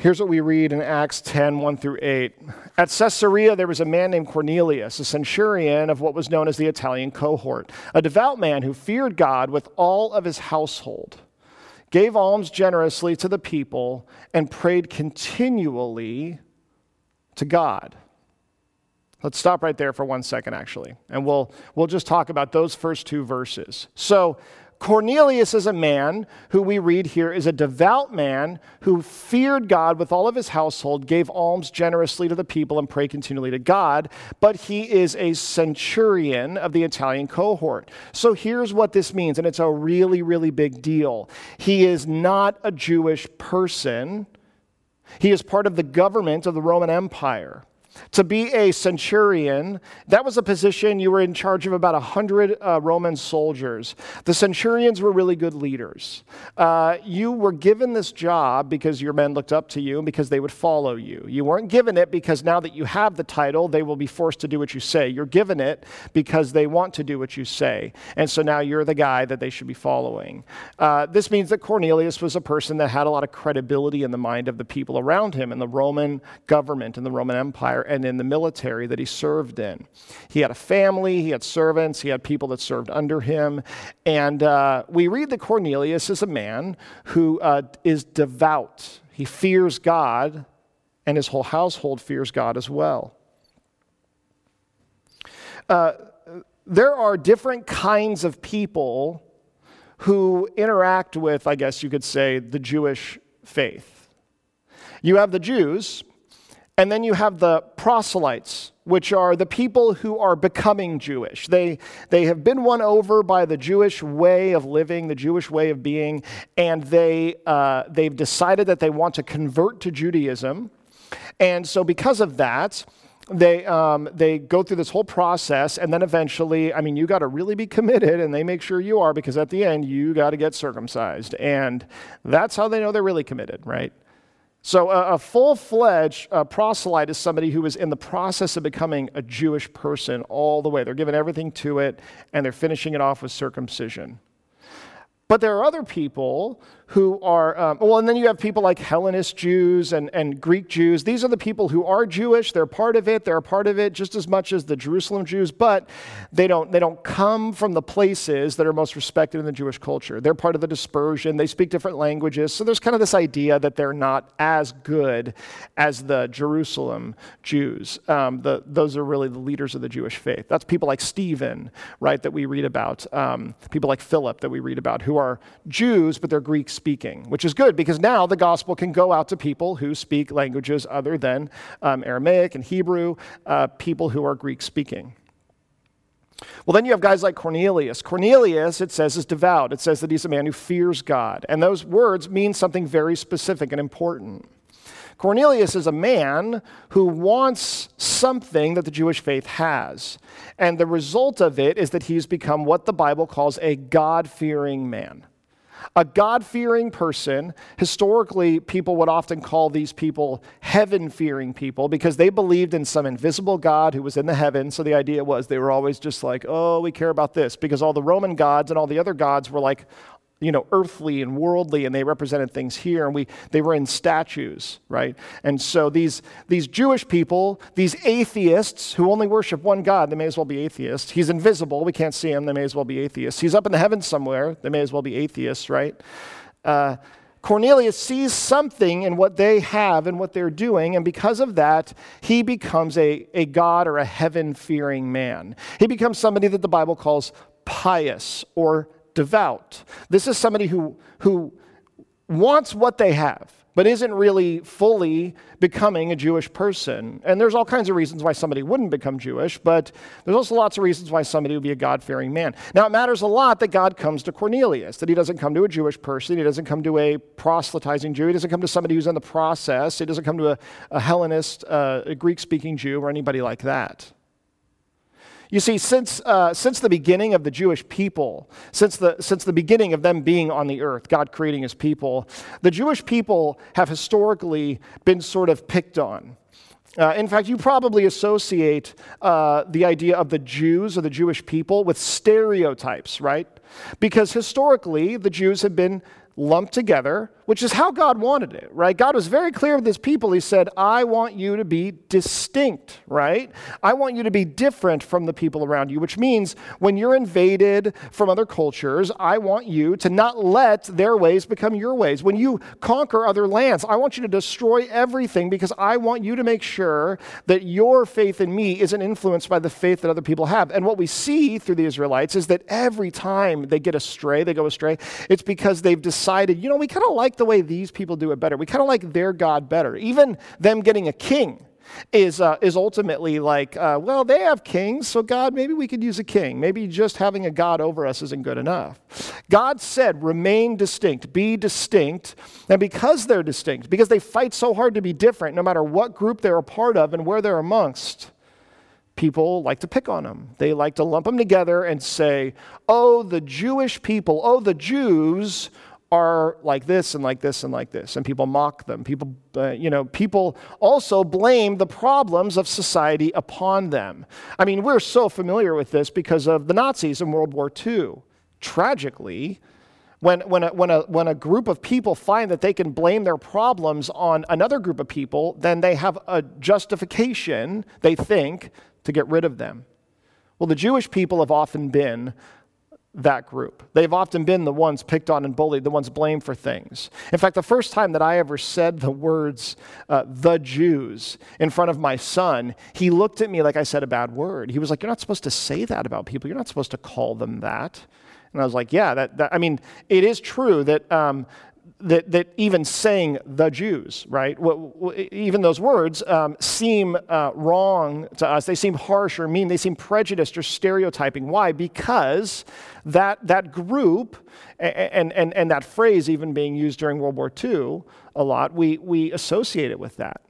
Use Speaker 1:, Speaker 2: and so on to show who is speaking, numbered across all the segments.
Speaker 1: Here's what we read in Acts 10 1 through 8. At Caesarea, there was a man named Cornelius, a centurion of what was known as the Italian cohort, a devout man who feared God with all of his household, gave alms generously to the people, and prayed continually to God. Let's stop right there for one second, actually, and we'll, we'll just talk about those first two verses. So, Cornelius is a man who we read here is a devout man who feared God with all of his household, gave alms generously to the people, and prayed continually to God. But he is a centurion of the Italian cohort. So here's what this means, and it's a really, really big deal. He is not a Jewish person, he is part of the government of the Roman Empire. To be a centurion, that was a position you were in charge of about 100 uh, Roman soldiers. The centurions were really good leaders. Uh, you were given this job because your men looked up to you and because they would follow you. You weren't given it because now that you have the title, they will be forced to do what you say. You're given it because they want to do what you say. And so now you're the guy that they should be following. Uh, this means that Cornelius was a person that had a lot of credibility in the mind of the people around him in the Roman government and the Roman Empire and in the military that he served in. He had a family, he had servants, he had people that served under him. And uh, we read that Cornelius is a man who uh, is devout. He fears God, and his whole household fears God as well. Uh, there are different kinds of people who interact with, I guess you could say, the Jewish faith. You have the Jews, and then you have the proselytes, which are the people who are becoming Jewish. They, they have been won over by the Jewish way of living, the Jewish way of being, and they, uh, they've decided that they want to convert to Judaism. And so, because of that, they, um, they go through this whole process, and then eventually, I mean, you got to really be committed, and they make sure you are, because at the end, you got to get circumcised. And that's how they know they're really committed, right? So, a, a full fledged uh, proselyte is somebody who is in the process of becoming a Jewish person all the way. They're giving everything to it, and they're finishing it off with circumcision. But there are other people who are, um, well, and then you have people like Hellenist Jews and, and Greek Jews. These are the people who are Jewish. They're part of it. They're a part of it just as much as the Jerusalem Jews, but they don't, they don't come from the places that are most respected in the Jewish culture. They're part of the dispersion. They speak different languages. So there's kind of this idea that they're not as good as the Jerusalem Jews. Um, the, those are really the leaders of the Jewish faith. That's people like Stephen, right, that we read about. Um, people like Philip that we read about, who are Jews, but they're Greeks speaking, which is good because now the gospel can go out to people who speak languages other than um, Aramaic and Hebrew, uh, people who are Greek speaking. Well, then you have guys like Cornelius. Cornelius, it says, is devout. It says that he's a man who fears God. And those words mean something very specific and important. Cornelius is a man who wants something that the Jewish faith has. And the result of it is that he's become what the Bible calls a God fearing man. A God fearing person, historically, people would often call these people heaven fearing people because they believed in some invisible God who was in the heavens. So the idea was they were always just like, oh, we care about this because all the Roman gods and all the other gods were like you know, earthly and worldly, and they represented things here, and we, they were in statues, right? And so these, these Jewish people, these atheists who only worship one God, they may as well be atheists. He's invisible, we can't see him, they may as well be atheists. He's up in the heavens somewhere, they may as well be atheists, right? Uh, Cornelius sees something in what they have and what they're doing, and because of that, he becomes a, a God or a heaven fearing man. He becomes somebody that the Bible calls pious or devout. This is somebody who, who wants what they have, but isn't really fully becoming a Jewish person. And there's all kinds of reasons why somebody wouldn't become Jewish, but there's also lots of reasons why somebody would be a God fearing man. Now, it matters a lot that God comes to Cornelius, that he doesn't come to a Jewish person, he doesn't come to a proselytizing Jew, he doesn't come to somebody who's in the process, he doesn't come to a, a Hellenist, uh, a Greek speaking Jew, or anybody like that. You see, since, uh, since the beginning of the Jewish people, since the, since the beginning of them being on the earth, God creating his people, the Jewish people have historically been sort of picked on. Uh, in fact, you probably associate uh, the idea of the Jews or the Jewish people with stereotypes, right? Because historically, the Jews have been lumped together, which is how God wanted it, right? God was very clear with his people. He said, I want you to be distinct, right? I want you to be different from the people around you, which means when you're invaded from other cultures, I want you to not let their ways become your ways. When you conquer other lands, I want you to destroy everything because I want you to make sure that your faith in me isn't influenced by the faith that other people have. And what we see through the Israelites is that every time they get astray, they go astray, it's because they've decided, you know, we kind of like the way these people do it better. We kind of like their God better. Even them getting a king is, uh, is ultimately like, uh, well, they have kings, so God, maybe we could use a king. Maybe just having a God over us isn't good enough. God said, remain distinct, be distinct. And because they're distinct, because they fight so hard to be different, no matter what group they're a part of and where they're amongst, people like to pick on them. They like to lump them together and say, oh, the Jewish people, oh, the Jews are like this and like this and like this. And people mock them. People, uh, you know, people also blame the problems of society upon them. I mean, we're so familiar with this because of the Nazis in World War II. Tragically, when, when, a, when, a, when a group of people find that they can blame their problems on another group of people, then they have a justification, they think, to get rid of them. Well, the Jewish people have often been that group. They've often been the ones picked on and bullied, the ones blamed for things. In fact, the first time that I ever said the words, uh, the Jews, in front of my son, he looked at me like I said a bad word. He was like, You're not supposed to say that about people. You're not supposed to call them that. And I was like, Yeah, that, that I mean, it is true that um, that, that even saying the Jews, right, even those words um, seem uh, wrong to us. They seem harsh or mean. They seem prejudiced or stereotyping. Why? Because that, that group and, and, and that phrase even being used during World War II a lot, we, we associate it with that.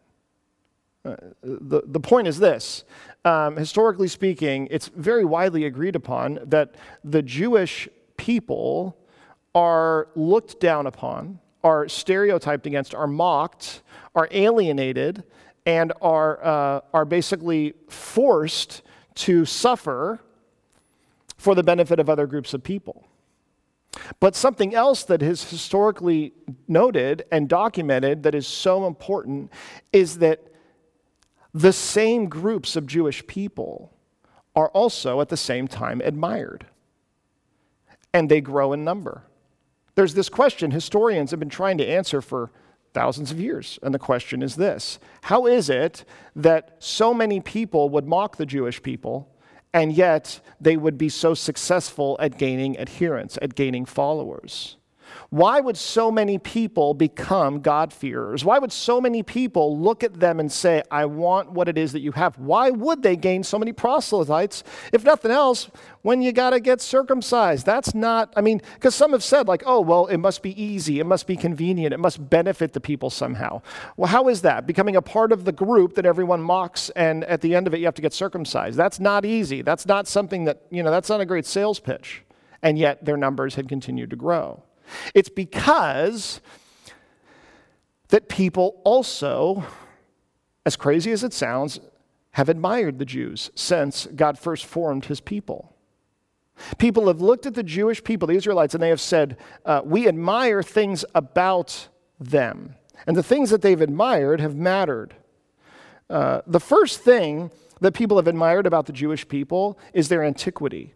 Speaker 1: Uh, the, the point is this um, historically speaking, it's very widely agreed upon that the Jewish people are looked down upon, are stereotyped against, are mocked, are alienated, and are, uh, are basically forced to suffer for the benefit of other groups of people. But something else that is historically noted and documented that is so important is that the same groups of Jewish people are also at the same time admired, and they grow in number. There's this question historians have been trying to answer for thousands of years. And the question is this How is it that so many people would mock the Jewish people, and yet they would be so successful at gaining adherents, at gaining followers? Why would so many people become God-fearers? Why would so many people look at them and say, I want what it is that you have? Why would they gain so many proselytes? If nothing else, when you got to get circumcised. That's not, I mean, because some have said, like, oh, well, it must be easy, it must be convenient, it must benefit the people somehow. Well, how is that? Becoming a part of the group that everyone mocks, and at the end of it, you have to get circumcised. That's not easy. That's not something that, you know, that's not a great sales pitch. And yet their numbers had continued to grow. It's because that people also, as crazy as it sounds, have admired the Jews since God first formed his people. People have looked at the Jewish people, the Israelites, and they have said, uh, We admire things about them. And the things that they've admired have mattered. Uh, the first thing that people have admired about the Jewish people is their antiquity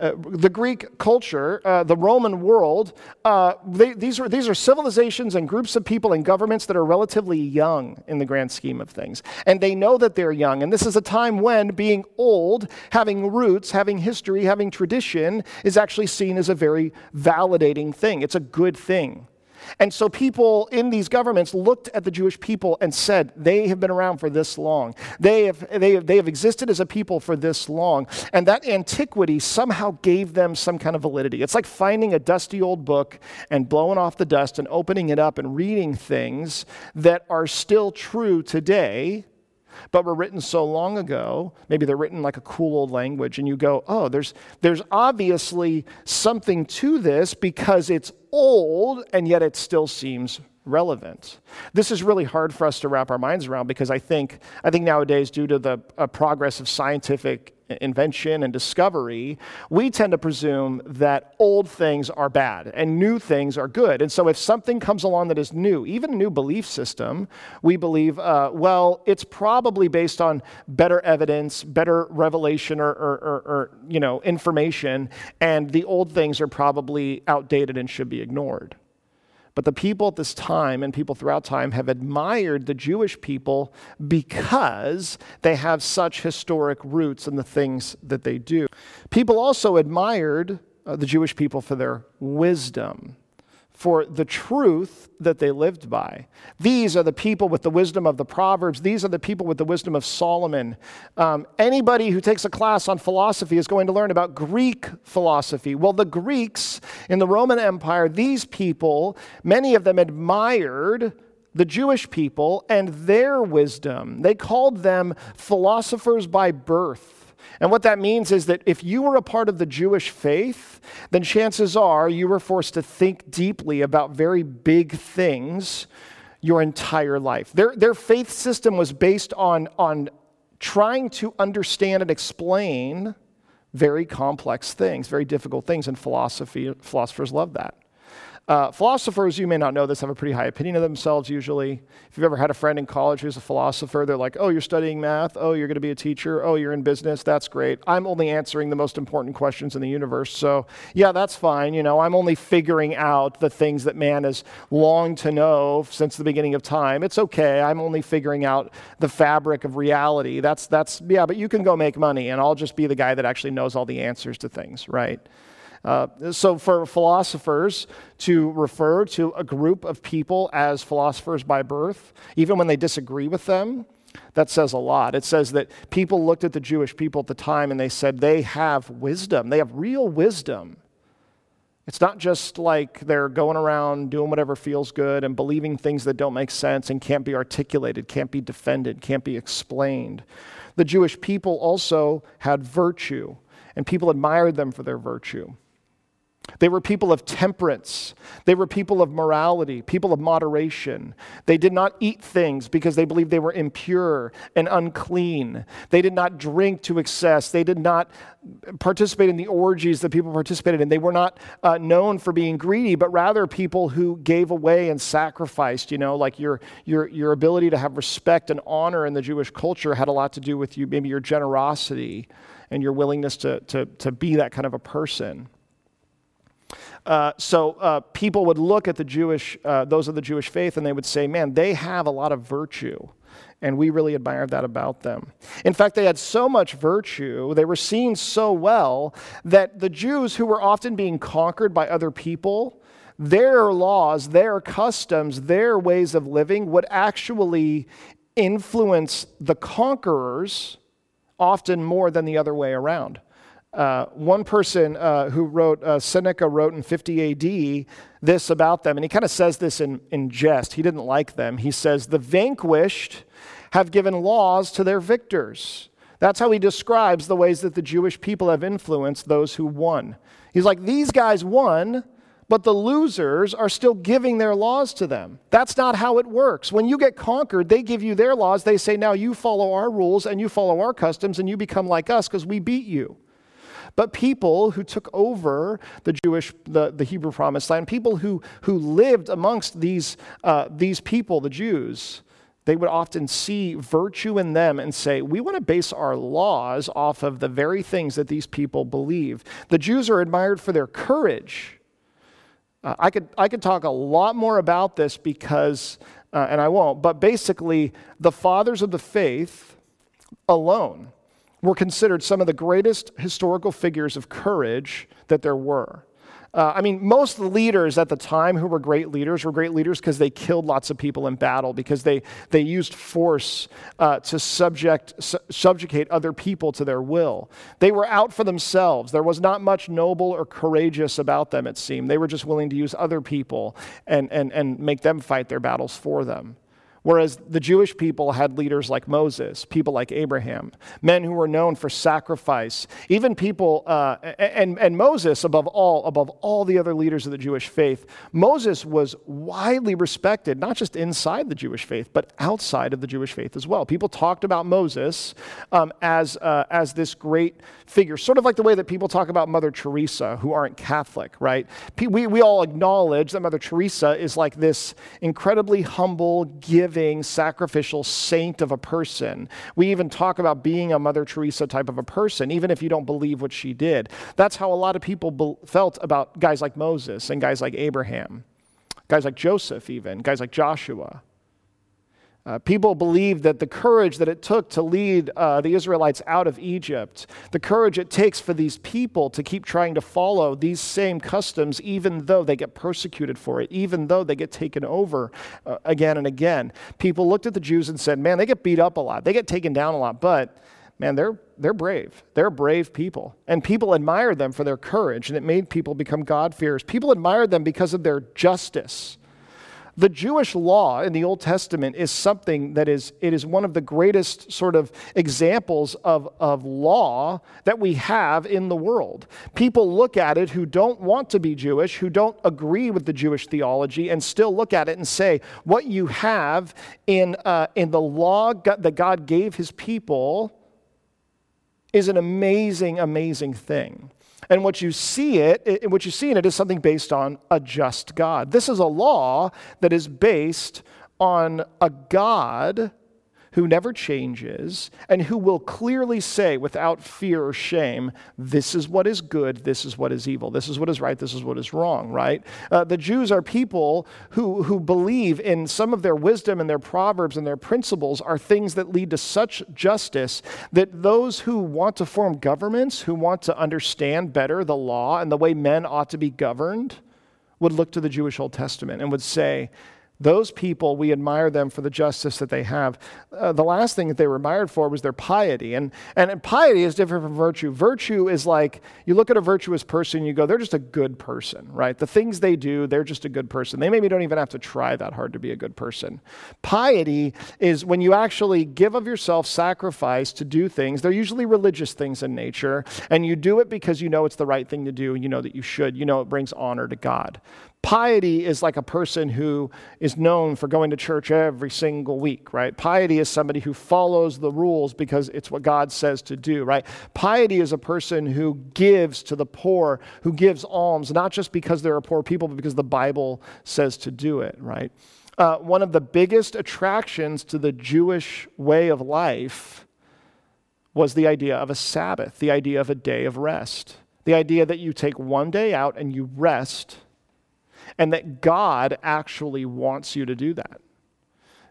Speaker 1: uh, the Greek culture, uh, the Roman world, uh, they, these, are, these are civilizations and groups of people and governments that are relatively young in the grand scheme of things. And they know that they're young. And this is a time when being old, having roots, having history, having tradition is actually seen as a very validating thing. It's a good thing. And so people in these governments looked at the Jewish people and said, they have been around for this long. They have, they have, they have existed as a people for this long. And that antiquity somehow gave them some kind of validity. It's like finding a dusty old book and blowing off the dust and opening it up and reading things that are still true today but were written so long ago, maybe they're written like a cool old language, and you go, oh, there's, there's obviously something to this because it's old and yet it still seems relevant. This is really hard for us to wrap our minds around because I think, I think nowadays, due to the uh, progress of scientific invention and discovery, we tend to presume that old things are bad and new things are good. And so if something comes along that is new, even a new belief system, we believe, uh, well, it's probably based on better evidence, better revelation or, or, or, or you know, information, and the old things are probably outdated and should be ignored. But the people at this time and people throughout time have admired the Jewish people because they have such historic roots in the things that they do. People also admired uh, the Jewish people for their wisdom for the truth that they lived by. These are the people with the wisdom of the Proverbs. These are the people with the wisdom of Solomon. Um, anybody who takes a class on philosophy is going to learn about Greek philosophy. Well, the Greeks in the Roman Empire, these people, many of them admired the Jewish people and their wisdom. They called them philosophers by birth. And what that means is that if you were a part of the Jewish faith, then chances are you were forced to think deeply about very big things your entire life. Their, their faith system was based on, on trying to understand and explain very complex things, very difficult things, and philosophy, philosophers love that. Uh, philosophers, you may not know this, have a pretty high opinion of themselves usually. If you've ever had a friend in college who's a philosopher, they're like, oh, you're studying math. Oh, you're going to be a teacher. Oh, you're in business. That's great. I'm only answering the most important questions in the universe. So, yeah, that's fine. You know, I'm only figuring out the things that man has longed to know since the beginning of time. It's okay. I'm only figuring out the fabric of reality. That's, that's, yeah, but you can go make money, and I'll just be the guy that actually knows all the answers to things, right? Uh, so, for philosophers to refer to a group of people as philosophers by birth, even when they disagree with them, that says a lot. It says that people looked at the Jewish people at the time and they said they have wisdom, they have real wisdom. It's not just like they're going around doing whatever feels good and believing things that don't make sense and can't be articulated, can't be defended, can't be explained. The Jewish people also had virtue, and people admired them for their virtue. They were people of temperance. They were people of morality, people of moderation. They did not eat things because they believed they were impure and unclean. They did not drink to excess. They did not participate in the orgies that people participated in. They were not uh, known for being greedy, but rather people who gave away and sacrificed. You know, like your, your, your ability to have respect and honor in the Jewish culture had a lot to do with you, maybe your generosity and your willingness to, to, to be that kind of a person. Uh, so uh, people would look at the Jewish, uh, those of the Jewish faith, and they would say, man, they have a lot of virtue. And we really admired that about them. In fact, they had so much virtue, they were seen so well, that the Jews who were often being conquered by other people, their laws, their customs, their ways of living would actually influence the conquerors often more than the other way around. Uh, one person uh, who wrote, uh, Seneca wrote in 50 AD this about them, and he kind of says this in, in jest. He didn't like them. He says, The vanquished have given laws to their victors. That's how he describes the ways that the Jewish people have influenced those who won. He's like, These guys won, but the losers are still giving their laws to them. That's not how it works. When you get conquered, they give you their laws. They say, Now you follow our rules and you follow our customs and you become like us because we beat you. But people who took over the Jewish, the, the Hebrew promised land, people who, who lived amongst these, uh, these people, the Jews, they would often see virtue in them and say, We want to base our laws off of the very things that these people believe. The Jews are admired for their courage. Uh, I, could, I could talk a lot more about this because, uh, and I won't, but basically, the fathers of the faith alone were considered some of the greatest historical figures of courage that there were. Uh, I mean, most leaders at the time who were great leaders were great leaders because they killed lots of people in battle, because they, they used force uh, to subject, su- subjugate other people to their will. They were out for themselves. There was not much noble or courageous about them, it seemed. They were just willing to use other people and, and, and make them fight their battles for them. Whereas the Jewish people had leaders like Moses, people like Abraham, men who were known for sacrifice, even people, uh, and, and Moses, above all, above all the other leaders of the Jewish faith, Moses was widely respected, not just inside the Jewish faith, but outside of the Jewish faith as well. People talked about Moses um, as, uh, as this great figure, sort of like the way that people talk about Mother Teresa, who aren't Catholic, right? We, we all acknowledge that Mother Teresa is like this incredibly humble, giving, sacrificial saint of a person. We even talk about being a Mother Teresa type of a person, even if you don't believe what she did. That's how a lot of people be- felt about guys like Moses and guys like Abraham, guys like Joseph, even, guys like Joshua. Uh, people believed that the courage that it took to lead uh, the Israelites out of Egypt, the courage it takes for these people to keep trying to follow these same customs, even though they get persecuted for it, even though they get taken over uh, again and again. People looked at the Jews and said, man, they get beat up a lot, they get taken down a lot, but man, they're, they're brave. They're brave people. And people admired them for their courage, and it made people become God-fearers. People admired them because of their justice the Jewish law in the Old Testament is something that is, it is one of the greatest sort of examples of, of law that we have in the world. People look at it who don't want to be Jewish, who don't agree with the Jewish theology, and still look at it and say, what you have in, uh, in the law that God gave his people is an amazing, amazing thing. And what you see it, it, what you see in it is something based on a just God. This is a law that is based on a God who never changes and who will clearly say without fear or shame, this is what is good, this is what is evil, this is what is right, this is what is wrong, right? Uh, the Jews are people who, who believe in some of their wisdom and their proverbs and their principles are things that lead to such justice that those who want to form governments, who want to understand better the law and the way men ought to be governed, would look to the Jewish Old Testament and would say, those people, we admire them for the justice that they have. Uh, the last thing that they were admired for was their piety. And, and piety is different from virtue. Virtue is like you look at a virtuous person, you go, they're just a good person, right? The things they do, they're just a good person. They maybe don't even have to try that hard to be a good person. Piety is when you actually give of yourself sacrifice to do things. They're usually religious things in nature, and you do it because you know it's the right thing to do, and you know that you should. You know it brings honor to God. Piety is like a person who is known for going to church every single week, right? Piety is somebody who follows the rules because it's what God says to do, right? Piety is a person who gives to the poor, who gives alms, not just because there are poor people, but because the Bible says to do it, right? Uh, one of the biggest attractions to the Jewish way of life was the idea of a Sabbath, the idea of a day of rest, the idea that you take one day out and you rest and that God actually wants you to do that.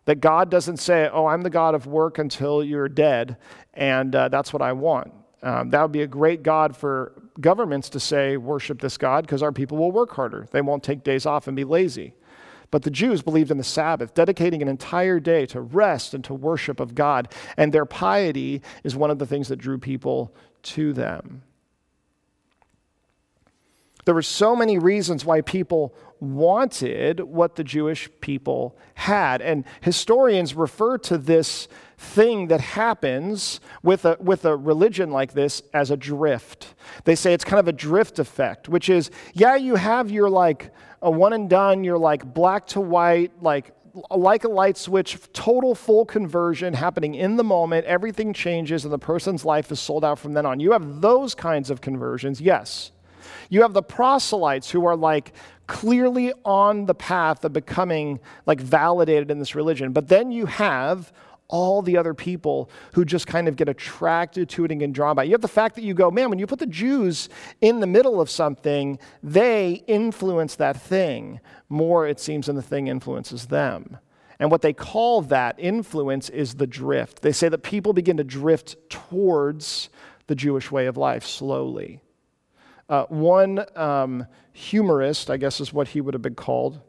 Speaker 1: That God doesn't say, Oh, I'm the God of work until you're dead, and uh, that's what I want. Um, that would be a great God for governments to say, Worship this God, because our people will work harder. They won't take days off and be lazy. But the Jews believed in the Sabbath, dedicating an entire day to rest and to worship of God. And their piety is one of the things that drew people to them. There were so many reasons why people wanted what the Jewish people had. And historians refer to this thing that happens with a, with a religion like this as a drift. They say it's kind of a drift effect, which is, yeah, you have your like a one and done, you're like black to white, like like a light switch, total full conversion happening in the moment. Everything changes and the person's life is sold out from then on. You have those kinds of conversions, yes. You have the proselytes who are like clearly on the path of becoming like validated in this religion. But then you have all the other people who just kind of get attracted to it and get drawn by it. You have the fact that you go, man, when you put the Jews in the middle of something, they influence that thing more, it seems, than the thing influences them. And what they call that influence is the drift. They say that people begin to drift towards the Jewish way of life slowly. Uh, one um, humorist, I guess is what he would have been called,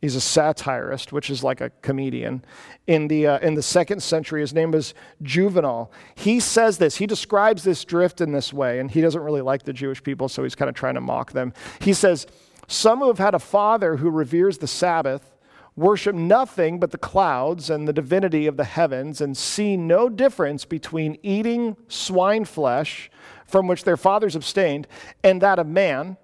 Speaker 1: he's a satirist, which is like a comedian. In the, uh, in the second century, his name was Juvenal. He says this, he describes this drift in this way, and he doesn't really like the Jewish people, so he's kind of trying to mock them. He says, Some who have had a father who reveres the Sabbath worship nothing but the clouds and the divinity of the heavens, and see no difference between eating swine flesh, from which their fathers abstained, and that of man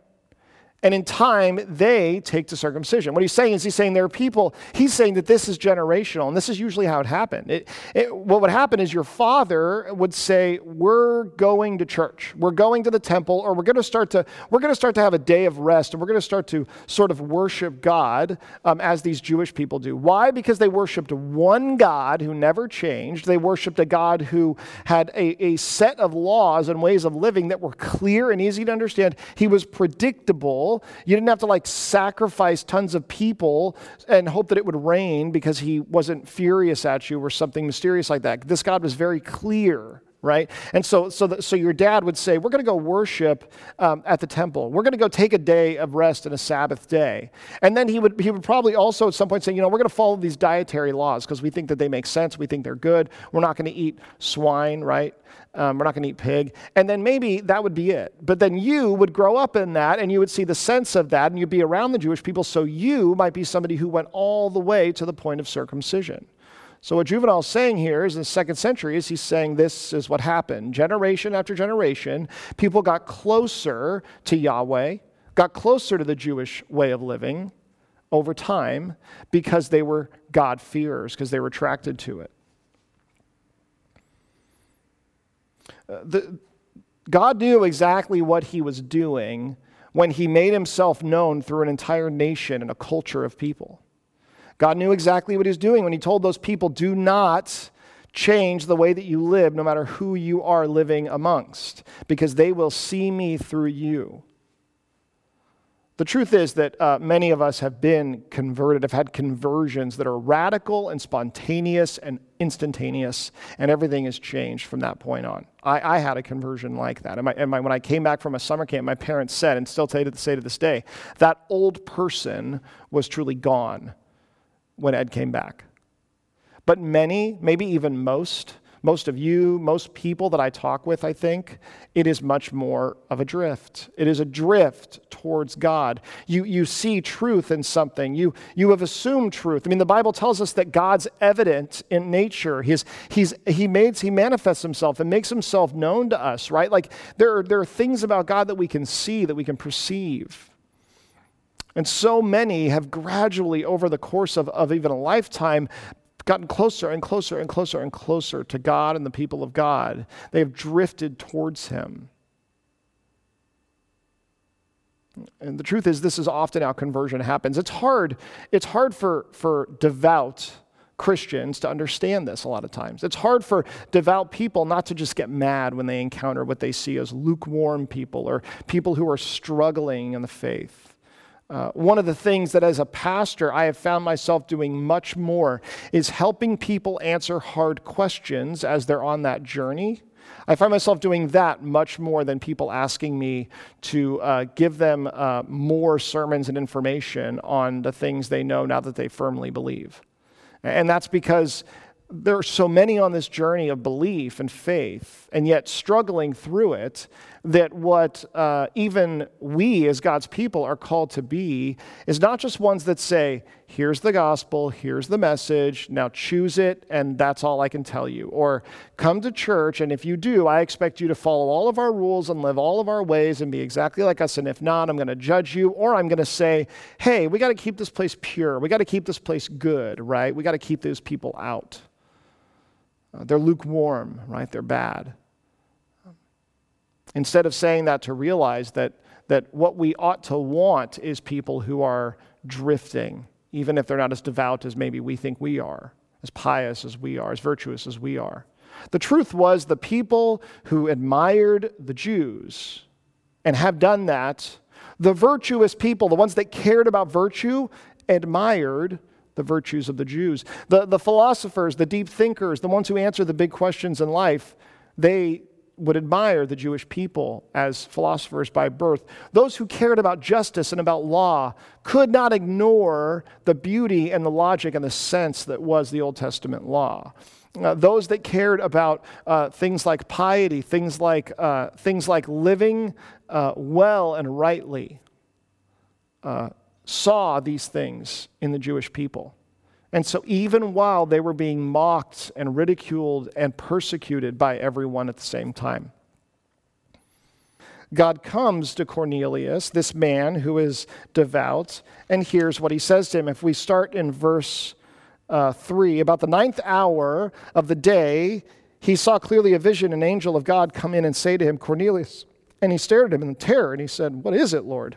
Speaker 1: and in time, they take to circumcision. What he's saying is, he's saying there are people, he's saying that this is generational, and this is usually how it happened. It, it, what would happen is your father would say, We're going to church, we're going to the temple, or we're going to start to, we're going to start to have a day of rest, and we're going to start to sort of worship God um, as these Jewish people do. Why? Because they worshiped one God who never changed. They worshiped a God who had a, a set of laws and ways of living that were clear and easy to understand. He was predictable you didn't have to like sacrifice tons of people and hope that it would rain because he wasn't furious at you or something mysterious like that. This God was very clear right? And so, so, the, so your dad would say, We're going to go worship um, at the temple. We're going to go take a day of rest and a Sabbath day. And then he would, he would probably also at some point say, You know, we're going to follow these dietary laws because we think that they make sense. We think they're good. We're not going to eat swine, right? Um, we're not going to eat pig. And then maybe that would be it. But then you would grow up in that and you would see the sense of that and you'd be around the Jewish people. So you might be somebody who went all the way to the point of circumcision. So, what Juvenal's saying here is in the second century is he's saying this is what happened. Generation after generation, people got closer to Yahweh, got closer to the Jewish way of living over time because they were God-fearers, because they were attracted to it. The, God knew exactly what he was doing when he made himself known through an entire nation and a culture of people. God knew exactly what he was doing when he told those people, do not change the way that you live, no matter who you are living amongst, because they will see me through you. The truth is that uh, many of us have been converted, have had conversions that are radical and spontaneous and instantaneous, and everything has changed from that point on. I, I had a conversion like that. And, my, and my, when I came back from a summer camp, my parents said, and still say to, say to this day, that old person was truly gone when Ed came back. But many, maybe even most, most of you, most people that I talk with, I think, it is much more of a drift. It is a drift towards God. You, you see truth in something, you, you have assumed truth. I mean, the Bible tells us that God's evident in nature. He's, he's, he, makes, he manifests himself and makes himself known to us, right? Like there are, there are things about God that we can see, that we can perceive. And so many have gradually, over the course of, of even a lifetime, gotten closer and closer and closer and closer to God and the people of God. They have drifted towards Him. And the truth is, this is often how conversion happens. It's hard, it's hard for, for devout Christians to understand this a lot of times. It's hard for devout people not to just get mad when they encounter what they see as lukewarm people or people who are struggling in the faith. Uh, one of the things that as a pastor I have found myself doing much more is helping people answer hard questions as they're on that journey. I find myself doing that much more than people asking me to uh, give them uh, more sermons and information on the things they know now that they firmly believe. And that's because there are so many on this journey of belief and faith, and yet struggling through it, that what uh, even we as God's people are called to be is not just ones that say, here's the gospel, here's the message, now choose it, and that's all I can tell you. Or come to church, and if you do, I expect you to follow all of our rules and live all of our ways and be exactly like us, and if not, I'm going to judge you. Or I'm going to say, hey, we got to keep this place pure, we got to keep this place good, right? We got to keep those people out. Uh, they're lukewarm, right? They're bad. Instead of saying that, to realize that, that what we ought to want is people who are drifting, even if they're not as devout as maybe we think we are, as pious as we are, as virtuous as we are. The truth was, the people who admired the Jews and have done that, the virtuous people, the ones that cared about virtue, admired the virtues of the Jews. The, the philosophers, the deep thinkers, the ones who answer the big questions in life, they would admire the Jewish people as philosophers by birth. Those who cared about justice and about law could not ignore the beauty and the logic and the sense that was the Old Testament law. Uh, those that cared about uh, things like piety, things like, uh, things like living uh, well and rightly, uh, saw these things in the Jewish people. And so, even while they were being mocked and ridiculed and persecuted by everyone at the same time, God comes to Cornelius, this man who is devout, and hears what he says to him. If we start in verse uh, 3, about the ninth hour of the day, he saw clearly a vision, an angel of God come in and say to him, Cornelius. And he stared at him in terror, and he said, What is it, Lord?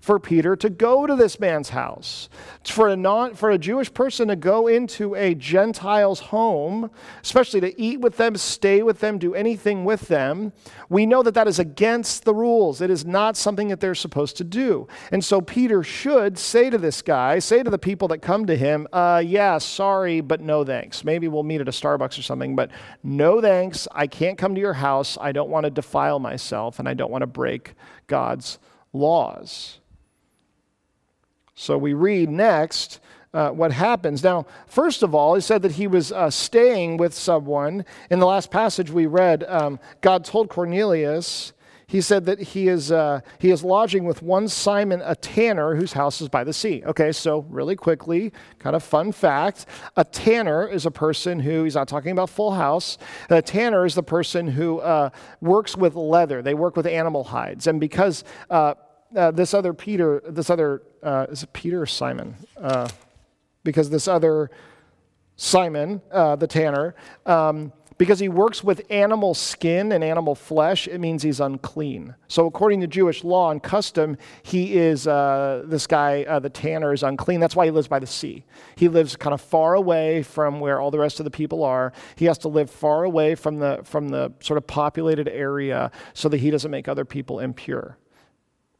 Speaker 1: for Peter to go to this man's house. For a, non, for a Jewish person to go into a Gentile's home, especially to eat with them, stay with them, do anything with them, we know that that is against the rules. It is not something that they're supposed to do. And so Peter should say to this guy, say to the people that come to him, uh, yeah, sorry, but no thanks. Maybe we'll meet at a Starbucks or something, but no thanks. I can't come to your house. I don't want to defile myself, and I don't want to break God's laws. So we read next uh, what happens. Now, first of all, he said that he was uh, staying with someone. In the last passage we read, um, God told Cornelius, he said that he is, uh, he is lodging with one Simon, a tanner, whose house is by the sea. Okay, so really quickly, kind of fun fact a tanner is a person who, he's not talking about full house, a tanner is the person who uh, works with leather, they work with animal hides. And because uh, uh, this other Peter, this other, uh, is it Peter or Simon? Uh, because this other Simon, uh, the tanner, um, because he works with animal skin and animal flesh, it means he's unclean. So, according to Jewish law and custom, he is, uh, this guy, uh, the tanner, is unclean. That's why he lives by the sea. He lives kind of far away from where all the rest of the people are. He has to live far away from the, from the sort of populated area so that he doesn't make other people impure.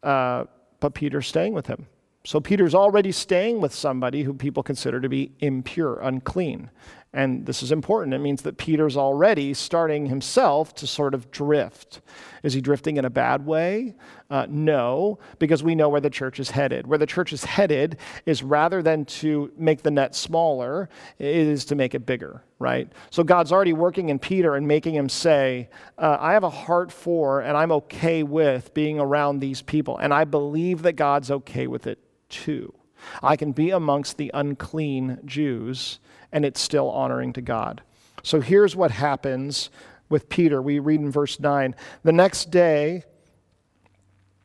Speaker 1: Uh, but Peter's staying with him. So Peter's already staying with somebody who people consider to be impure, unclean. And this is important. It means that Peter's already starting himself to sort of drift. Is he drifting in a bad way? Uh, no, because we know where the church is headed. Where the church is headed is rather than to make the net smaller, it is to make it bigger, right? So God's already working in Peter and making him say, uh, I have a heart for and I'm okay with being around these people. And I believe that God's okay with it too. I can be amongst the unclean Jews and it's still honoring to God. So here's what happens with Peter. We read in verse 9. The next day,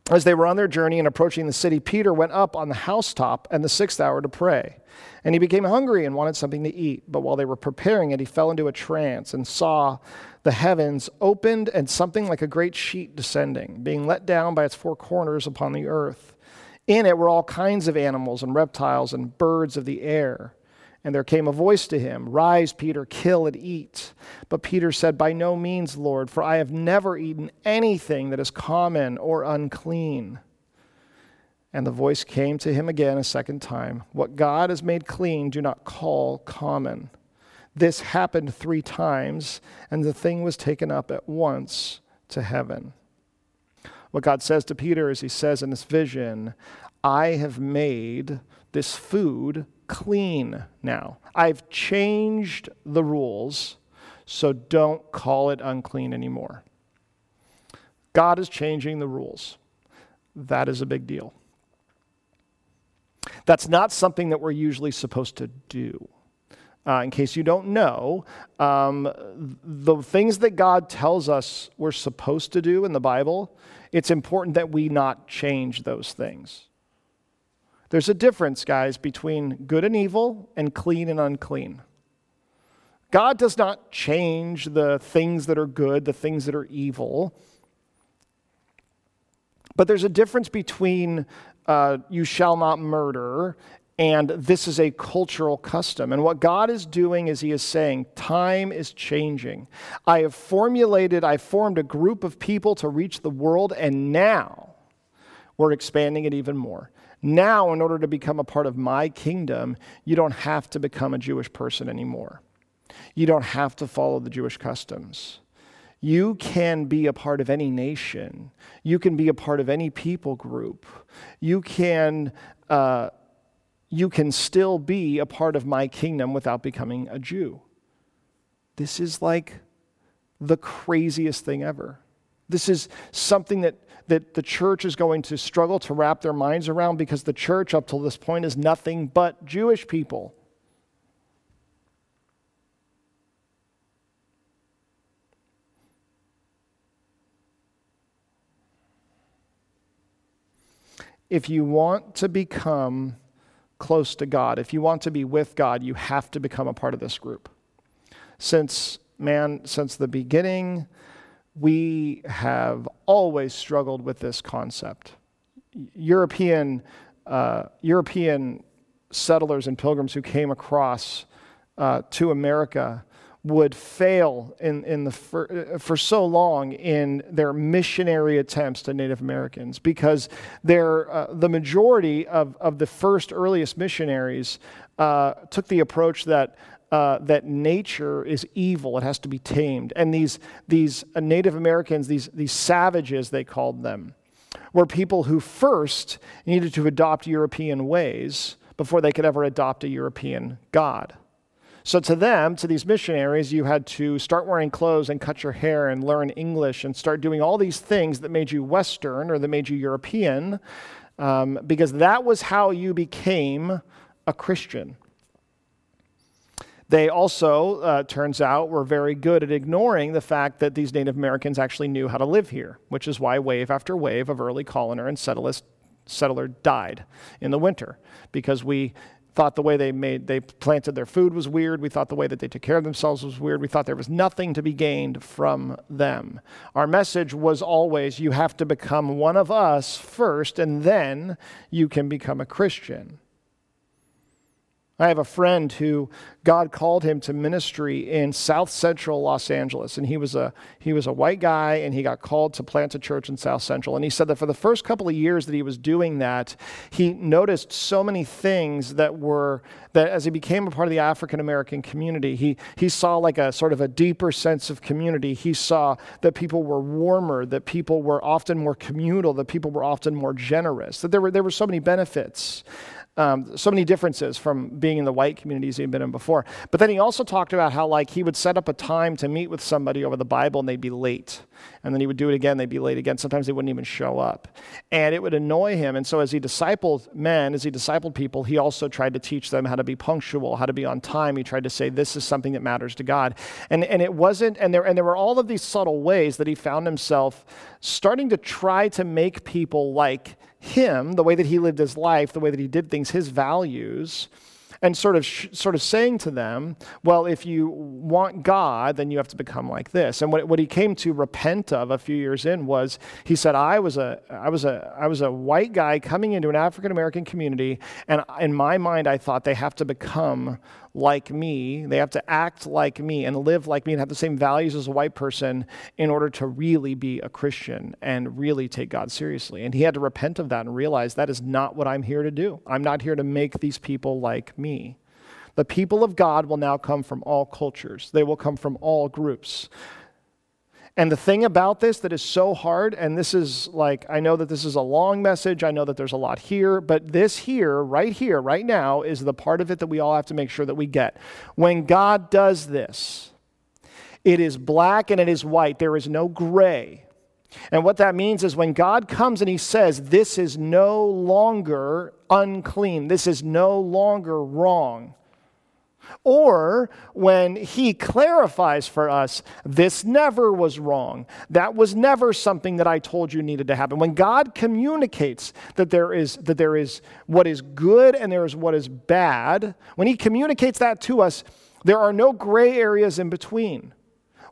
Speaker 1: as they were on their journey and approaching the city, Peter went up on the housetop and the sixth hour to pray. And he became hungry and wanted something to eat. But while they were preparing it, he fell into a trance and saw the heavens opened and something like a great sheet descending, being let down by its four corners upon the earth. In it were all kinds of animals and reptiles and birds of the air. And there came a voice to him Rise, Peter, kill and eat. But Peter said, By no means, Lord, for I have never eaten anything that is common or unclean. And the voice came to him again a second time What God has made clean, do not call common. This happened three times, and the thing was taken up at once to heaven. What God says to Peter is He says in this vision, I have made this food clean now. I've changed the rules, so don't call it unclean anymore. God is changing the rules. That is a big deal. That's not something that we're usually supposed to do. Uh, in case you don't know, um, the things that God tells us we're supposed to do in the Bible, it's important that we not change those things. There's a difference, guys, between good and evil and clean and unclean. God does not change the things that are good, the things that are evil. But there's a difference between uh, you shall not murder and this is a cultural custom. And what God is doing is He is saying, time is changing. I have formulated, I formed a group of people to reach the world, and now we're expanding it even more. Now, in order to become a part of my kingdom, you don't have to become a Jewish person anymore. You don't have to follow the Jewish customs. You can be a part of any nation. You can be a part of any people group. You can, uh, you can still be a part of my kingdom without becoming a Jew. This is like the craziest thing ever. This is something that, that the church is going to struggle to wrap their minds around because the church, up till this point, is nothing but Jewish people. If you want to become close to God, if you want to be with God, you have to become a part of this group. Since, man, since the beginning, we have always struggled with this concept. European, uh, European settlers and pilgrims who came across uh, to America would fail in, in the for, for so long in their missionary attempts to Native Americans because uh, the majority of, of the first earliest missionaries uh, took the approach that uh, that nature is evil. It has to be tamed. And these, these uh, Native Americans, these, these savages, they called them, were people who first needed to adopt European ways before they could ever adopt a European God. So, to them, to these missionaries, you had to start wearing clothes and cut your hair and learn English and start doing all these things that made you Western or that made you European, um, because that was how you became a Christian. They also, uh, turns out, were very good at ignoring the fact that these Native Americans actually knew how to live here, which is why wave after wave of early colonier and settler died in the winter, because we thought the way they made they planted their food was weird. We thought the way that they took care of themselves was weird. We thought there was nothing to be gained from them. Our message was always you have to become one of us first and then you can become a christian I have a friend who God called him to ministry in South Central Los Angeles, and he was a he was a white guy, and he got called to plant a church in South Central. And he said that for the first couple of years that he was doing that, he noticed so many things that were that as he became a part of the African American community, he he saw like a sort of a deeper sense of community. He saw that people were warmer, that people were often more communal, that people were often more generous, that there were there were so many benefits um, so many differences from being in the white communities he'd been in before. But then he also talked about how like he would set up a time to meet with somebody over the Bible and they'd be late. And then he would do it again, they'd be late again. Sometimes they wouldn't even show up. And it would annoy him. And so as he discipled men, as he discipled people, he also tried to teach them how to be punctual, how to be on time. He tried to say this is something that matters to God. And, and it wasn't, and there, and there were all of these subtle ways that he found himself starting to try to make people like him, the way that he lived his life, the way that he did things, his values, and sort of sh- sort of saying to them, well, if you want God, then you have to become like this. And what, what he came to repent of a few years in was he said, I was a I was a I was a white guy coming into an African American community, and in my mind I thought they have to become like me, they have to act like me and live like me and have the same values as a white person in order to really be a Christian and really take God seriously. And he had to repent of that and realize that is not what I'm here to do. I'm not here to make these people like me. The people of God will now come from all cultures, they will come from all groups. And the thing about this that is so hard, and this is like, I know that this is a long message, I know that there's a lot here, but this here, right here, right now, is the part of it that we all have to make sure that we get. When God does this, it is black and it is white, there is no gray. And what that means is when God comes and He says, This is no longer unclean, this is no longer wrong or when he clarifies for us, this never was wrong. That was never something that I told you needed to happen. When God communicates that there is, that there is what is good and there is what is bad, when he communicates that to us, there are no gray areas in between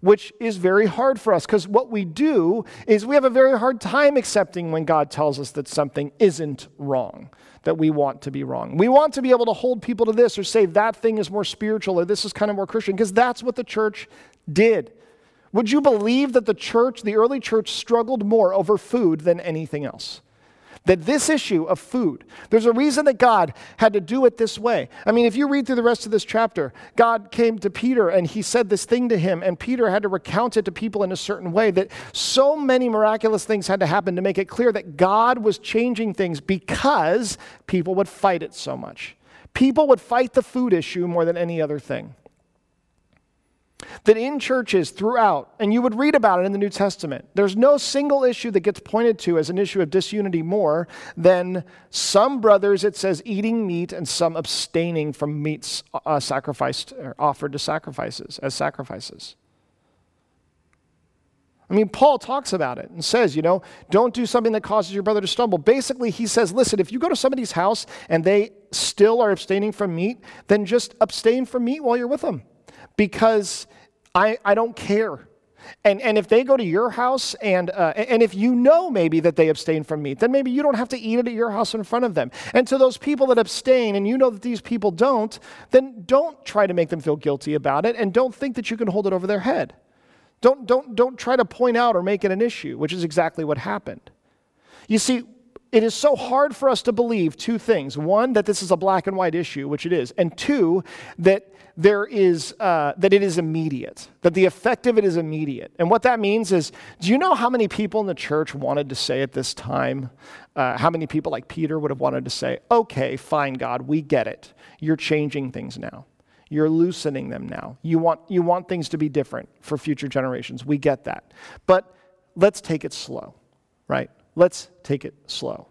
Speaker 1: which is very hard for us because what we do is we have a very hard time accepting when God tells us that something isn't wrong that we want to be wrong. We want to be able to hold people to this or say that thing is more spiritual or this is kind of more Christian because that's what the church did. Would you believe that the church, the early church, struggled more over food than anything else? That this issue of food, there's a reason that God had to do it this way. I mean, if you read through the rest of this chapter, God came to Peter and he said this thing to him, and Peter had to recount it to people in a certain way that so many miraculous things had to happen to make it clear that God was changing things because people would fight it so much. People would fight the food issue more than any other thing. That in churches throughout, and you would read about it in the New Testament, there's no single issue that gets pointed to as an issue of disunity more than some brothers, it says, eating meat and some abstaining from meats uh, sacrificed or offered to sacrifices as sacrifices. I mean, Paul talks about it and says, you know, don't do something that causes your brother to stumble. Basically, he says, listen, if you go to somebody's house and they still are abstaining from meat, then just abstain from meat while you're with them because I, I don't care. And, and if they go to your house and, uh, and if you know maybe that they abstain from meat, then maybe you don't have to eat it at your house in front of them. And to those people that abstain and you know that these people don't, then don't try to make them feel guilty about it and don't think that you can hold it over their head. Don't, don't, don't try to point out or make it an issue, which is exactly what happened. You see, it is so hard for us to believe two things. One, that this is a black and white issue, which it is. And two, that there is uh, that it is immediate that the effect of it is immediate. And what that means is do you know how many people in the church wanted to say at this time uh, how many people like peter would have wanted to say okay fine god we get it. You're changing things now. You're loosening them now. You want you want things to be different for future generations. We get that. But let's take it slow right let's take it slow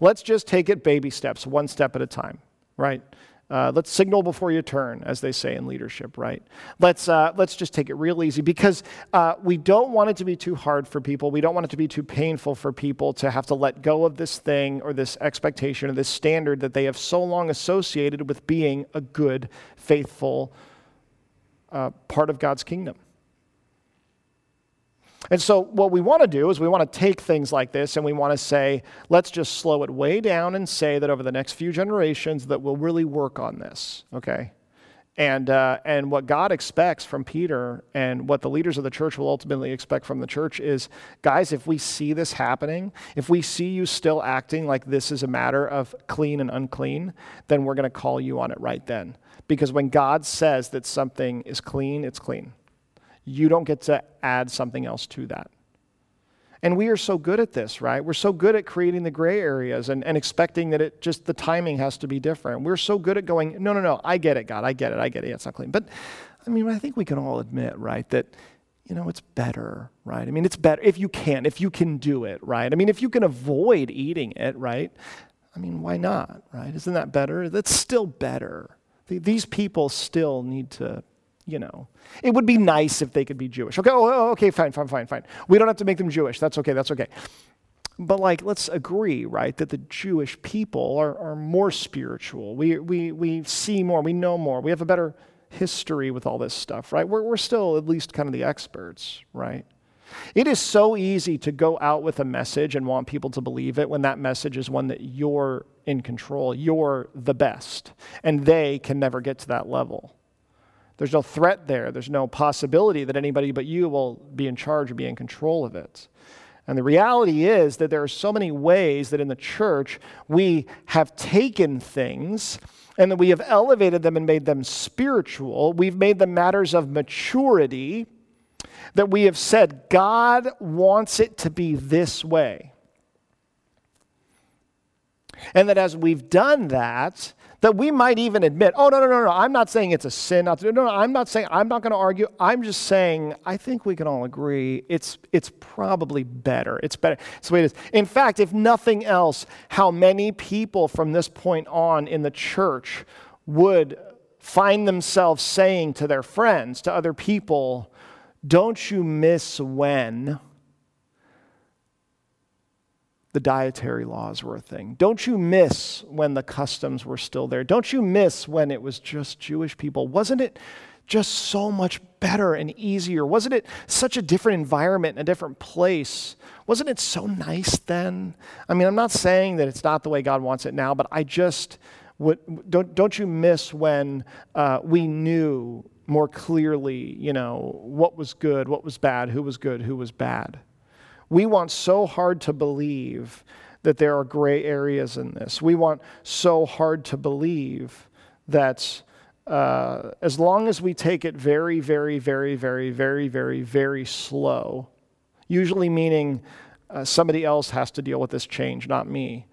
Speaker 1: let's just take it baby steps one step at a time right uh, let's signal before you turn, as they say in leadership, right? Let's, uh, let's just take it real easy because uh, we don't want it to be too hard for people. We don't want it to be too painful for people to have to let go of this thing or this expectation or this standard that they have so long associated with being a good, faithful uh, part of God's kingdom. And so, what we want to do is we want to take things like this and we want to say, let's just slow it way down and say that over the next few generations that we'll really work on this, okay? And, uh, and what God expects from Peter and what the leaders of the church will ultimately expect from the church is guys, if we see this happening, if we see you still acting like this is a matter of clean and unclean, then we're going to call you on it right then. Because when God says that something is clean, it's clean. You don't get to add something else to that. And we are so good at this, right? We're so good at creating the gray areas and, and expecting that it just the timing has to be different. We're so good at going, no, no, no, I get it, God, I get it, I get it, yeah, it's not clean. But I mean, I think we can all admit, right, that you know, it's better, right? I mean, it's better if you can, if you can do it, right? I mean, if you can avoid eating it, right? I mean, why not, right? Isn't that better? That's still better. These people still need to you know. It would be nice if they could be Jewish. Okay, oh, oh, okay, fine, fine, fine, fine. We don't have to make them Jewish. That's okay, that's okay. But like, let's agree, right, that the Jewish people are, are more spiritual. We, we, we see more, we know more, we have a better history with all this stuff, right? We're, we're still at least kind of the experts, right? It is so easy to go out with a message and want people to believe it when that message is one that you're in control, you're the best, and they can never get to that level. There's no threat there. There's no possibility that anybody but you will be in charge or be in control of it. And the reality is that there are so many ways that in the church we have taken things and that we have elevated them and made them spiritual. We've made them matters of maturity that we have said God wants it to be this way. And that as we've done that, that we might even admit, oh, no, no, no, no, I'm not saying it's a sin not to do. No, no, I'm not saying, I'm not going to argue. I'm just saying, I think we can all agree it's, it's probably better. It's better. It's the way it is. In fact, if nothing else, how many people from this point on in the church would find themselves saying to their friends, to other people, don't you miss when? The dietary laws were a thing. Don't you miss when the customs were still there? Don't you miss when it was just Jewish people? Wasn't it just so much better and easier? Wasn't it such a different environment and a different place? Wasn't it so nice then? I mean, I'm not saying that it's not the way God wants it now, but I just would, don't, don't you miss when uh, we knew more clearly, you know, what was good, what was bad, who was good, who was bad? We want so hard to believe that there are gray areas in this. We want so hard to believe that uh, as long as we take it very, very, very, very, very, very, very slow, usually meaning uh, somebody else has to deal with this change, not me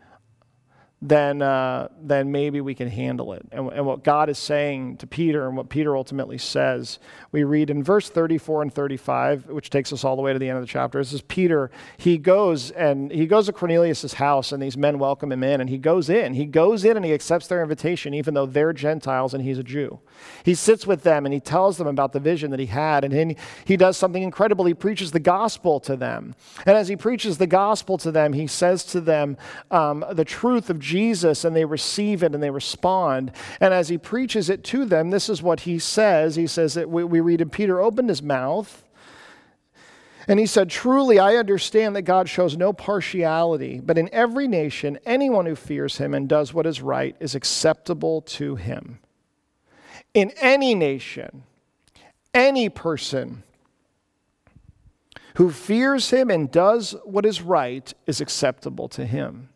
Speaker 1: then, uh, then maybe we can handle it. And, and, what God is saying to Peter and what Peter ultimately says, we read in verse 34 and 35, which takes us all the way to the end of the chapter. This is Peter. He goes and he goes to Cornelius' house, and these men welcome him in, and he goes in. He goes in and he accepts their invitation, even though they're Gentiles and he's a Jew. He sits with them and he tells them about the vision that he had, and he, he does something incredible. He preaches the gospel to them. And as he preaches the gospel to them, he says to them um, the truth of Jesus and they receive it and they respond. And as he preaches it to them, this is what he says. He says that we, we read, and Peter opened his mouth. And he said, Truly, I understand that God shows no partiality, but in every nation, anyone who fears him and does what is right is acceptable to him. In any nation, any person who fears him and does what is right is acceptable to him.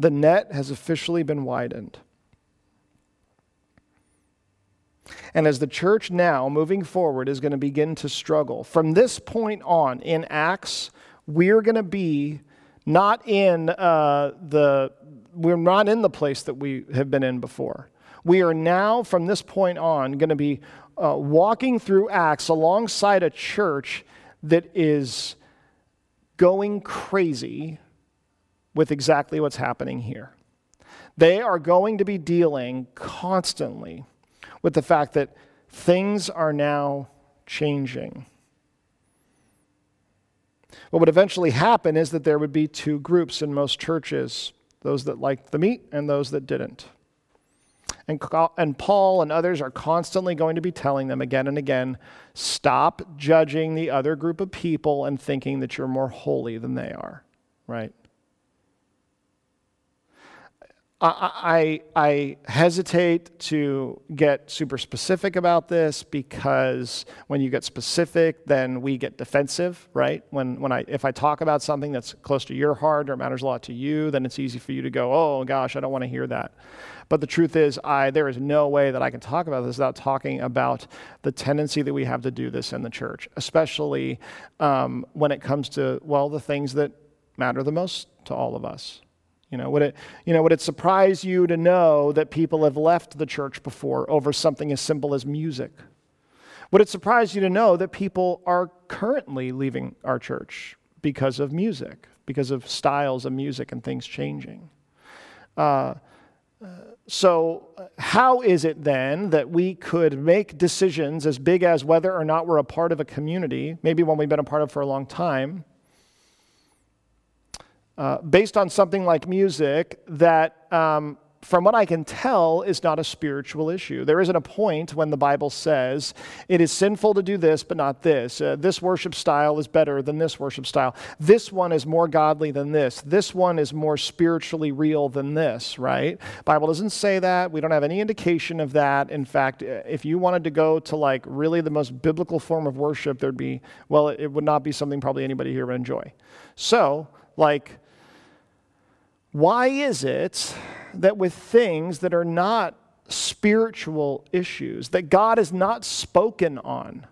Speaker 1: The net has officially been widened. And as the church now, moving forward, is going to begin to struggle, from this point on in Acts, we're going to be not in uh, the we're not in the place that we have been in before. We are now, from this point on, going to be uh, walking through Acts alongside a church that is going crazy with exactly what's happening here. They are going to be dealing constantly with the fact that things are now changing. What would eventually happen is that there would be two groups in most churches those that liked the meat and those that didn't. And, and Paul and others are constantly going to be telling them again and again stop judging the other group of people and thinking that you're more holy than they are, right? I, I, hesitate to get super specific about this because when you get specific, then we get defensive, right? When, when I, if I talk about something that's close to your heart or matters a lot to you, then it's easy for you to go, oh gosh, I don't want to hear that. But the truth is, I, there is no way that I can talk about this without talking about the tendency that we have to do this in the church, especially um, when it comes to, well, the things that matter the most to all of us. You know, would it, you know, would it surprise you to know that people have left the church before over something as simple as music? Would it surprise you to know that people are currently leaving our church because of music, because of styles of music and things changing? Uh, so, how is it then that we could make decisions as big as whether or not we're a part of a community, maybe one we've been a part of for a long time, uh, based on something like music that, um, from what I can tell, is not a spiritual issue. There isn't a point when the Bible says it is sinful to do this, but not this. Uh, this worship style is better than this worship style. This one is more godly than this. This one is more spiritually real than this, right? Bible doesn't say that. We don't have any indication of that. In fact, uh, if you wanted to go to like really the most biblical form of worship, there'd be, well, it would not be something probably anybody here would enjoy. So, like, why is it that with things that are not spiritual issues, that God has not spoken on,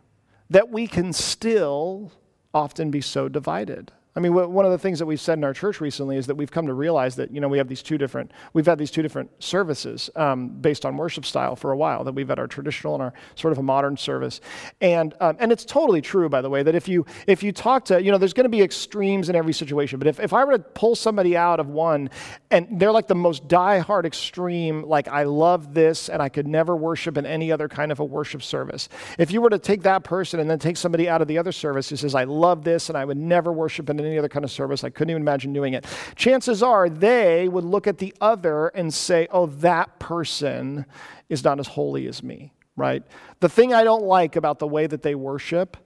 Speaker 1: that we can still often be so divided? I mean, one of the things that we've said in our church recently is that we've come to realize that, you know, we have these two different, we've had these two different services um, based on worship style for a while, that we've had our traditional and our sort of a modern service. And, um, and it's totally true, by the way, that if you, if you talk to, you know, there's going to be extremes in every situation, but if, if I were to pull somebody out of one and they're like the most die-hard extreme, like I love this and I could never worship in any other kind of a worship service. If you were to take that person and then take somebody out of the other service who says, I love this and I would never worship in any any other kind of service. I couldn't even imagine doing it. Chances are they would look at the other and say, oh, that person is not as holy as me, right? The thing I don't like about the way that they worship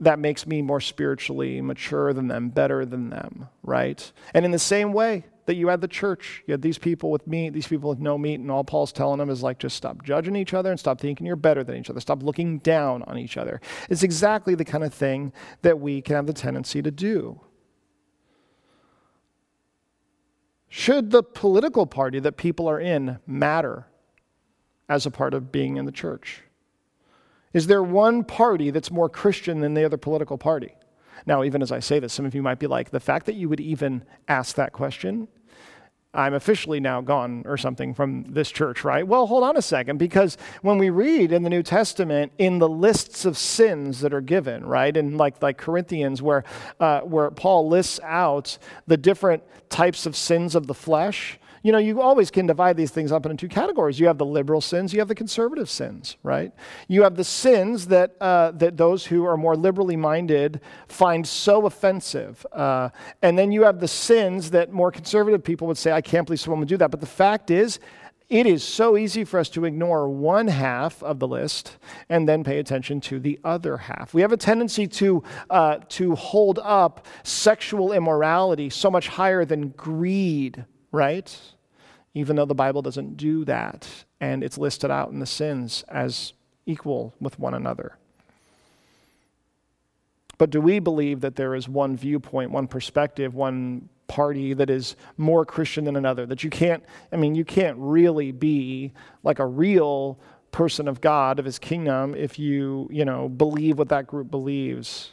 Speaker 1: that makes me more spiritually mature than them, better than them, right? And in the same way that you had the church, you had these people with meat, these people with no meat, and all Paul's telling them is like, just stop judging each other and stop thinking you're better than each other. Stop looking down on each other. It's exactly the kind of thing that we can have the tendency to do. Should the political party that people are in matter as a part of being in the church? Is there one party that's more Christian than the other political party? Now, even as I say this, some of you might be like, the fact that you would even ask that question I'm officially now gone or something from this church, right? Well, hold on a second, because when we read in the New Testament in the lists of sins that are given, right, in like like Corinthians, where uh, where Paul lists out the different types of sins of the flesh, you know, you always can divide these things up into two categories. You have the liberal sins, you have the conservative sins, right? You have the sins that, uh, that those who are more liberally minded find so offensive. Uh, and then you have the sins that more conservative people would say, I can't believe someone would do that. But the fact is, it is so easy for us to ignore one half of the list and then pay attention to the other half. We have a tendency to, uh, to hold up sexual immorality so much higher than greed right? Even though the Bible doesn't do that, and it's listed out in the sins as equal with one another. But do we believe that there is one viewpoint, one perspective, one party that is more Christian than another? That you can't, I mean, you can't really be like a real person of God, of his kingdom, if you, you know, believe what that group believes.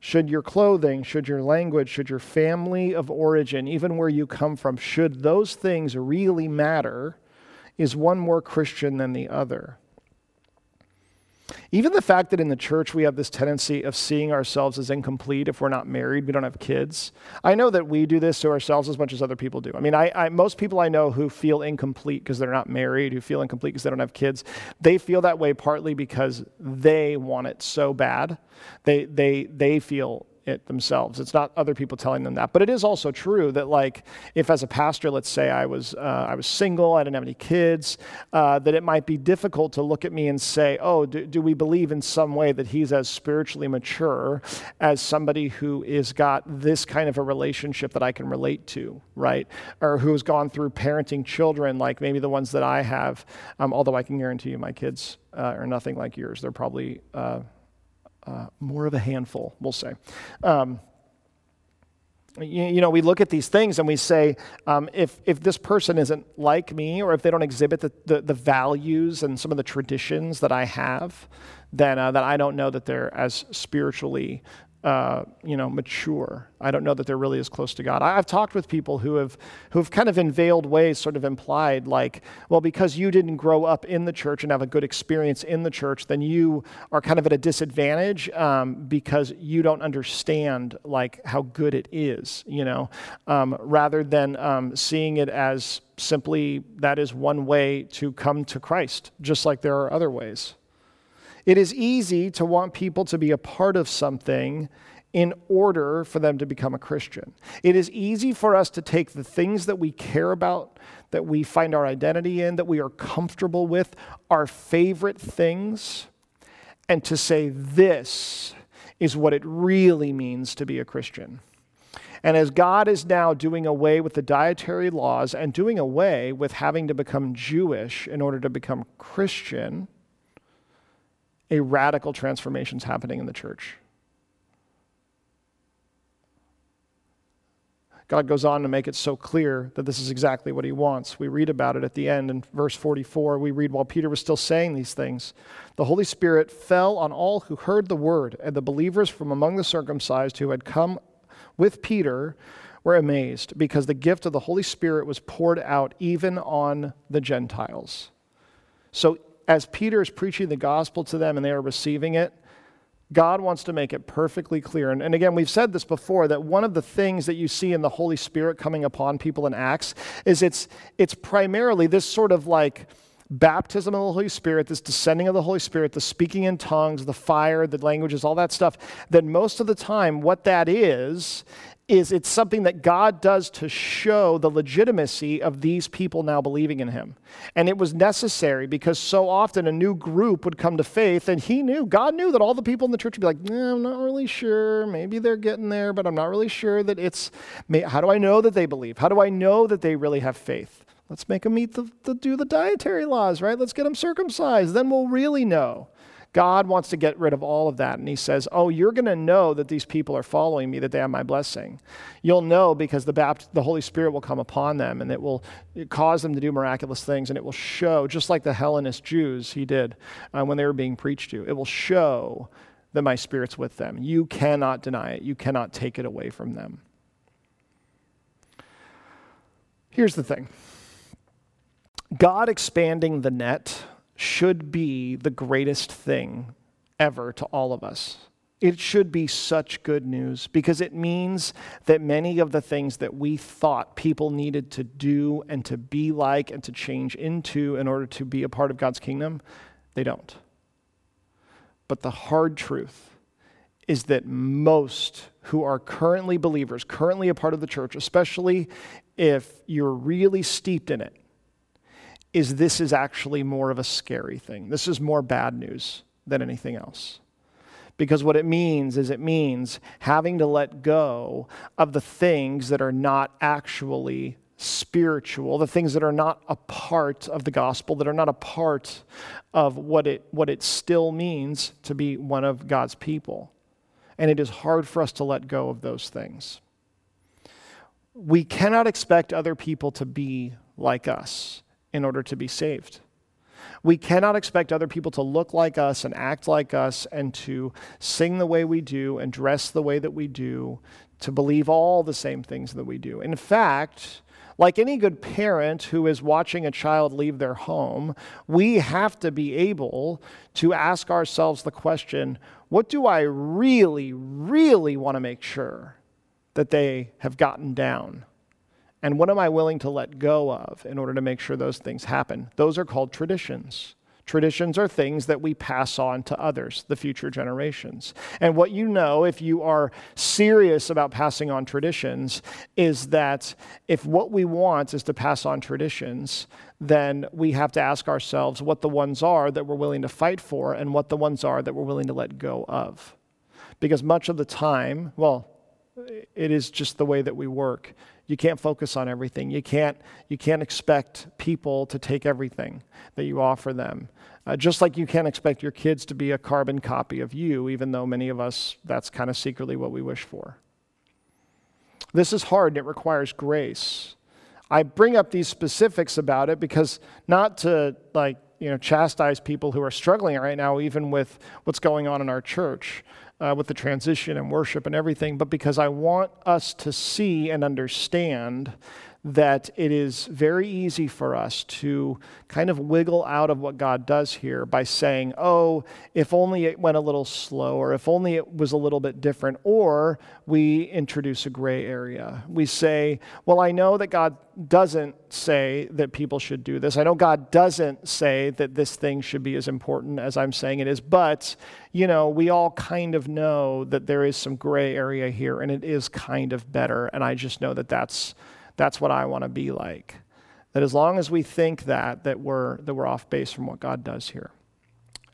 Speaker 1: Should your clothing, should your language, should your family of origin, even where you come from, should those things really matter? Is one more Christian than the other? Even the fact that in the church we have this tendency of seeing ourselves as incomplete if we're not married, we don't have kids. I know that we do this to ourselves as much as other people do. I mean, I, I most people I know who feel incomplete because they're not married, who feel incomplete because they don't have kids, they feel that way partly because they want it so bad. They, they, they feel it themselves. It's not other people telling them that. But it is also true that, like, if as a pastor, let's say I was uh, I was single, I didn't have any kids, uh, that it might be difficult to look at me and say, "Oh, do, do, we believe in some way that he's as spiritually mature as somebody who is got this kind of a relationship that I can relate to, right? Or who has gone through parenting children, like maybe the ones that I have. Um, although I can guarantee you, my kids uh, are nothing like yours. They're probably uh, more of a handful, we'll say. Um, you, you, know, we look at these things and we say, um, if, if this person isn't like me, or if they don't exhibit the, the, the values and some of the traditions that I have, then, uh, then I don't know that they're as spiritually uh, you know, mature. I don't know that they're really as close to God. I, have talked with people who have, who have kind of in veiled ways sort of implied, like, well, because you didn't grow up in the church and have a good experience in the church, then you are kind of at a disadvantage um, because you don't understand, like, how good it is, you know, um, rather than um, seeing it as simply that is one way to come to Christ, just like there are other ways. It is easy to want people to be a part of something in order for them to become a Christian. It is easy for us to take the things that we care about, that we find our identity in, that we are comfortable with, our favorite things, and to say, this is what it really means to be a Christian. And as God is now doing away with the dietary laws and doing away with having to become Jewish in order to become Christian, a radical transformation is happening in the church. God goes on to make it so clear that this is exactly what he wants. We read about it at the end in verse 44. We read, while Peter was still saying these things, the Holy Spirit fell on all who heard the word, and the believers from among the circumcised who had come with Peter were amazed because the gift of the Holy Spirit was poured out even on the Gentiles. So as Peter is preaching the gospel to them and they are receiving it, God wants to make it perfectly clear. And, and, again, we've said this before that one of the things that you see in the Holy Spirit coming upon people in Acts is it's, it's primarily this sort of like baptism of the Holy Spirit, this descending of the Holy Spirit, the speaking in tongues, the fire, the languages, all that stuff. That most of the time, what that is, is it's something that God does to show the legitimacy of these people now believing in him. And it was necessary because so often a new group would come to faith, and he knew, God knew that all the people in the church would be like, nah, I'm not really sure. Maybe they're getting there, but I'm not really sure that it's, how do I know that they believe? How do I know that they really have faith? Let's make them eat the, the do the dietary laws, right? Let's get them circumcised. Then we'll really know. God wants to get rid of all of that. And he says, Oh, you're going to know that these people are following me, that they have my blessing. You'll know because the, Bapt- the Holy Spirit will come upon them and it will cause them to do miraculous things. And it will show, just like the Hellenist Jews he did uh, when they were being preached to, it will show that my Spirit's with them. You cannot deny it, you cannot take it away from them. Here's the thing God expanding the net should be the greatest thing ever to all of us. It should be such good news because it means that many of the things that we thought people needed to do and to be like and to change into in order to be a part of God's kingdom, they don't. But the hard truth is that most who are currently believers, currently a part of the church, especially if you're really steeped in it, is this is actually more of a scary thing. This is more bad news than anything else. Because what it means is it means having to let go of the things that are not actually spiritual, the things that are not a part of the gospel, that are not a part of what it, what it still means to be one of God's people. And it is hard for us to let go of those things. We cannot expect other people to be like us in order to be saved. We cannot expect other people to look like us and act like us and to sing the way we do and dress the way that we do, to believe all the same things that we do. In fact, like any good parent who is watching a child leave their home, we have to be able to ask ourselves the question what do I really, really want to make sure that they have gotten down? And what am I willing to let go of in order to make sure those things happen? Those are called traditions. Traditions are things that we pass on to others, the future generations. And what you know, if you are serious about passing on traditions, is that if what we want is to pass on traditions, then we have to ask ourselves what the ones are that we're willing to fight for and what the ones are that we're willing to let go of. Because much of the time, well, it is just the way that we work you can't focus on everything. You can't, you can't expect people to take everything that you offer them. Uh, just like you can't expect your kids to be a carbon copy of you, even though many of us, that's kind of secretly what we wish for. This is hard and it requires grace. I bring up these specifics about it because not to like, you know, chastise people who are struggling right now, even with what's going on in our church uh, with the transition and worship and everything, but because I want us to see and understand that it is very easy for us to kind of wiggle out of what God does here by saying, oh, if only it went a little slower, if only it was a little bit different, or we introduce a gray area. We say, well, I know that God doesn't say that people should do this. I know God doesn't say that this thing should be as important as I'm saying it is, but, you know, we all kind of know that there is some gray area here and it is kind of better. And I just know that that's that's what I want to be like. That as long as we think that, that we're, that we're off base from what God does here.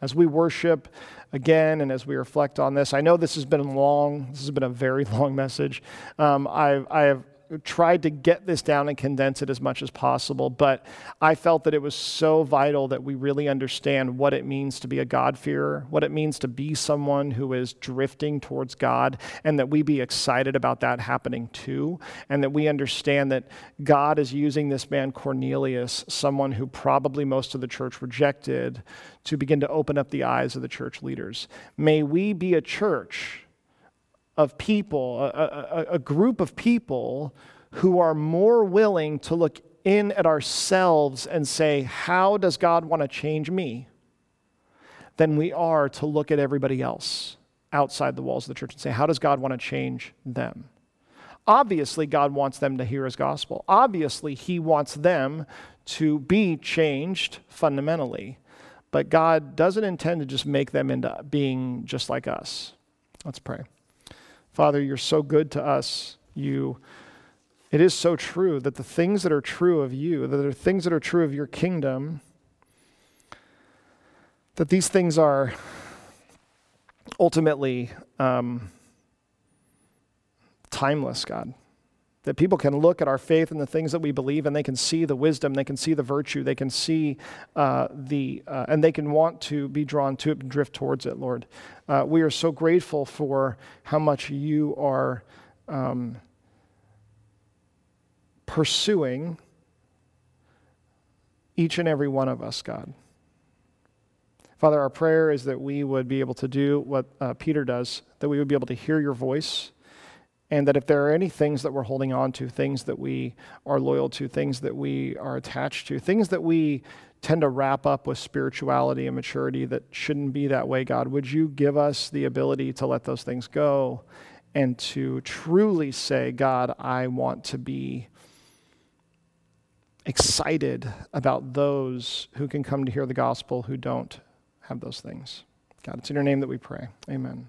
Speaker 1: As we worship again and as we reflect on this, I know this has been long, this has been a very long message. Um, I, I have tried to get this down and condense it as much as possible, but I felt that it was so vital that we really understand what it means to be a God-fearer, what it means to be someone who is drifting towards God, and that we be excited about that happening too, and that we understand that God is using this man Cornelius, someone who probably most of the church rejected, to begin to open up the eyes of the church leaders. May we be a church of people, a, a, a, group of people who are more willing to look in at ourselves and say, How does God want to change me? than we are to look at everybody else outside the walls of the church and say, How does God want to change them? Obviously, God wants them to hear his gospel. Obviously, he wants them to be changed fundamentally. But God doesn't intend to just make them into being just like us. Let's pray. Father, you're so good to us. You it is so true that the things that are true of you, that are things that are true of your kingdom, that these things are ultimately um, timeless, God. That people can look at our faith and the things that we believe, and they can see the wisdom, they can see the virtue, they can see uh, the, uh, and they can want to be drawn to it and drift towards it, Lord. Uh, we are so grateful for how much you are um, pursuing each and every one of us, God. Father, our prayer is that we would be able to do what uh, Peter does, that we would be able to hear your voice, and that if there are any things that we're holding on to, things that we are loyal to, things that we are attached to, things that we tend to wrap up with spirituality and maturity that shouldn't be that way, God, would you give us the ability to let those things go and to truly say, God, I want to be excited about those who can come to hear the gospel who don't have those things. God, it's in your name that we pray. Amen.